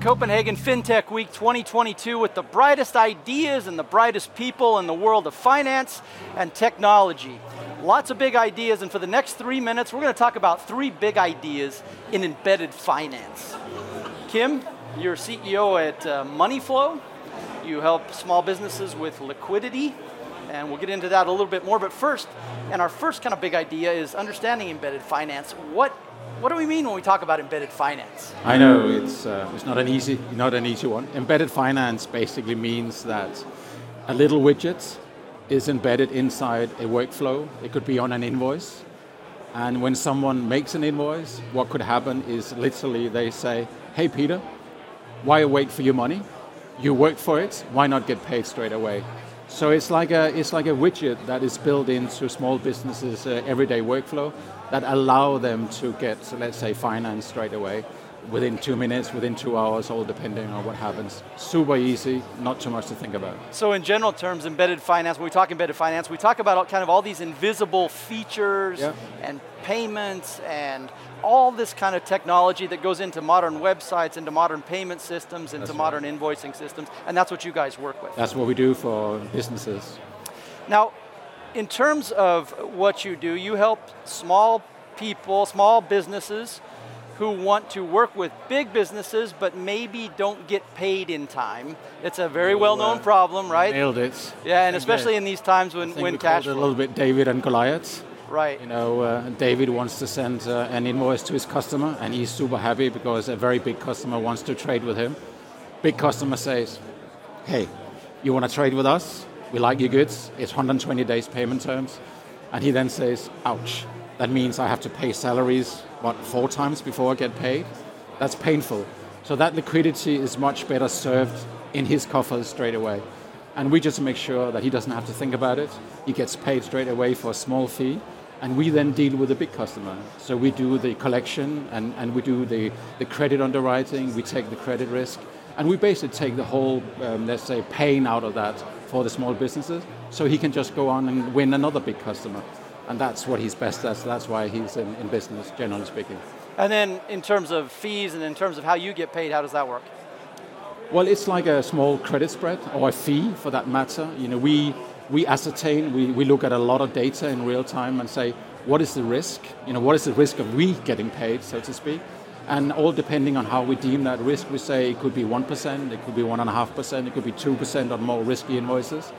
Copenhagen FinTech Week 2022 with the brightest ideas and the brightest people in the world of finance and technology. Lots of big ideas, and for the next three minutes, we're going to talk about three big ideas in embedded finance. Kim, you're CEO at uh, Moneyflow. You help small businesses with liquidity, and we'll get into that a little bit more. But first, and our first kind of big idea is understanding embedded finance. What what do we mean when we talk about embedded finance? I know it's uh, it's not an easy not an easy one. Embedded finance basically means that a little widget is embedded inside a workflow. It could be on an invoice, and when someone makes an invoice, what could happen is literally they say, "Hey Peter, why wait for your money? You work for it. Why not get paid straight away?" So it's like a it's like a widget that is built into small businesses' uh, everyday workflow that allow them to get, let's say, finance straight away within two minutes, within two hours, all depending on what happens. Super easy, not too much to think about. So in general terms, embedded finance, when we talk embedded finance, we talk about kind of all these invisible features yeah. and payments and all this kind of technology that goes into modern websites, into modern payment systems, into that's modern right. invoicing systems, and that's what you guys work with. That's what we do for businesses. Now, in terms of what you do, you help small people, small businesses who want to work with big businesses but maybe don't get paid in time. It's a very well-known uh, problem, right? Nailed it. Yeah, and especially in these times when, when cash a little bit David and Goliath. Right. You know, uh, David wants to send uh, an invoice to his customer, and he's super happy because a very big customer wants to trade with him. Big customer says, "Hey, you want to trade with us? we like your goods, it's 120 days payment terms. And he then says, ouch, that means I have to pay salaries, what, four times before I get paid? That's painful. So that liquidity is much better served in his coffers straight away. And we just make sure that he doesn't have to think about it. He gets paid straight away for a small fee. And we then deal with the big customer. So we do the collection and, and we do the, the credit underwriting, we take the credit risk, and we basically take the whole, um, let's say, pain out of that for the small businesses, so he can just go on and win another big customer. And that's what he's best at, so that's why he's in, in business, generally speaking. And then in terms of fees and in terms of how you get paid, how does that work? Well, it's like a small credit spread or a fee for that matter. You know, we, we ascertain, we, we look at a lot of data in real time and say, what is the risk? You know, what is the risk of we getting paid, so to speak? And all depending on how we deem that risk, we say it could be 1%, it could be 1.5%, it could be 2% on more risky invoices.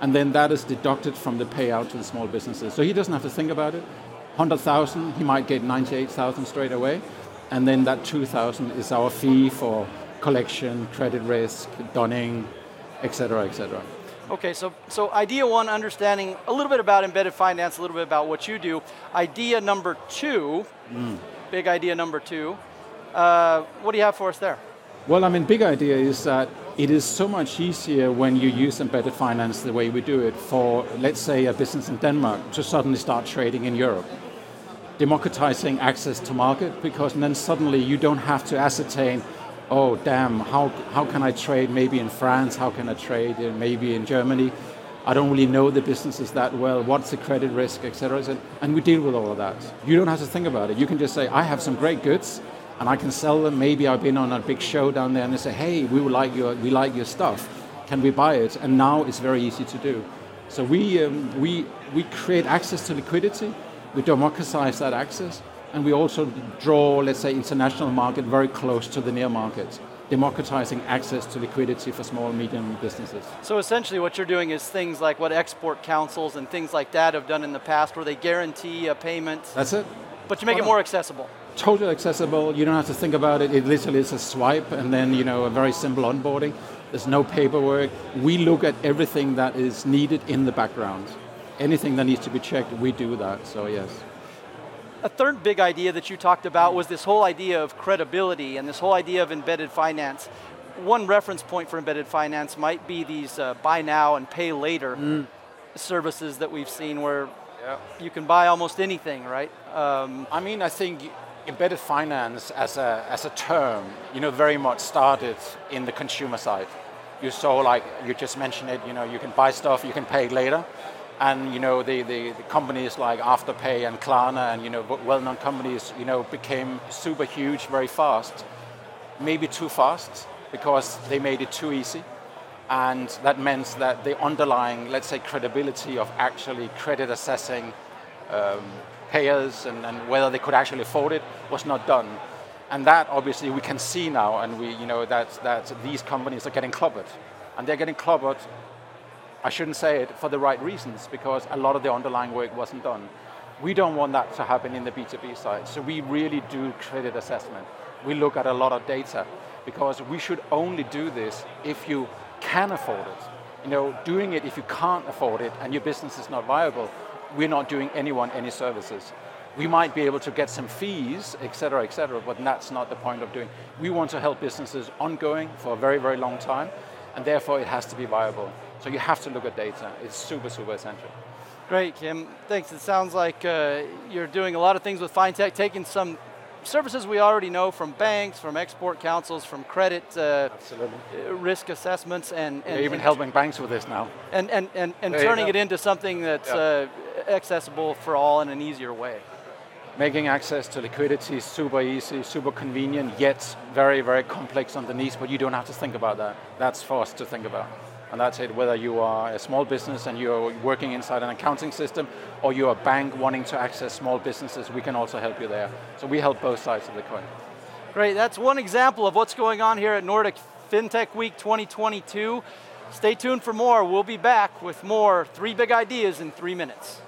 And then that is deducted from the payout to the small businesses. So he doesn't have to think about it. 100,000, he might get 98,000 straight away. And then that 2,000 is our fee for collection, credit risk, dunning, etc., etc. Okay, so, so idea one, understanding a little bit about embedded finance, a little bit about what you do. Idea number two, mm. big idea number two, uh, what do you have for us there? Well, I mean, big idea is that it is so much easier when you use embedded finance the way we do it for, let's say, a business in Denmark to suddenly start trading in Europe. Democratizing access to market because then suddenly you don't have to ascertain, oh, damn, how, how can I trade maybe in France? How can I trade in, maybe in Germany? I don't really know the businesses that well. What's the credit risk, etc. And we deal with all of that. You don't have to think about it. You can just say, I have some great goods and I can sell them. Maybe I've been on a big show down there and they say, hey, we like your, we like your stuff. Can we buy it? And now it's very easy to do. So we, um, we, we create access to liquidity, we democratize that access, and we also draw, let's say, international market very close to the near market, democratizing access to liquidity for small and medium businesses. So essentially what you're doing is things like what export councils and things like that have done in the past where they guarantee a payment. That's it. But you make it more accessible totally accessible. You don't have to think about it. It literally is a swipe and then you know a very simple onboarding. There's no paperwork. We look at everything that is needed in the background. Anything that needs to be checked, we do that. So yes. A third big idea that you talked about was this whole idea of credibility and this whole idea of embedded finance. One reference point for embedded finance might be these uh, buy now and pay later mm. services that we've seen where yeah. you can buy almost anything, right? Um, I mean, I think embedded finance as a, as a term, you know, very much started in the consumer side. You saw, like you just mentioned it, you know, you can buy stuff, you can pay later. And, you know, the, the, the companies like Afterpay and Klarna and, you know, well-known companies, you know, became super huge very fast. maybe too fast because they made it too easy. And that meant that the underlying, let's say, credibility of actually credit assessing um, payers and, and whether they could actually afford it was not done. And that obviously we can see now, and we, you know, that, that these companies are getting clobbered. And they're getting clobbered, I shouldn't say it, for the right reasons, because a lot of the underlying work wasn't done. We don't want that to happen in the B2B side. So we really do credit assessment. We look at a lot of data, because we should only do this if you can afford it. You know, doing it if you can't afford it and your business is not viable, we're not doing anyone any services. We might be able to get some fees, et cetera, et cetera, but that's not the point of doing. We want to help businesses ongoing for a very, very long time, and therefore it has to be viable. So you have to look at data. It's super, super essential. Great, Kim. Thanks. It sounds like uh, you're doing a lot of things with FinTech, taking some services we already know from banks, from export councils, from credit uh, risk assessments, and, and even and helping banks with this now, and and and, and turning it into something that's yeah. uh, accessible for all in an easier way. Making access to liquidity super easy, super convenient, yet very very complex underneath. But you don't have to think about that. That's for us to think about. And that's it, whether you are a small business and you're working inside an accounting system, or you're a bank wanting to access small businesses, we can also help you there. So we help both sides of the coin. Great, that's one example of what's going on here at Nordic FinTech Week 2022. Stay tuned for more. We'll be back with more three big ideas in three minutes.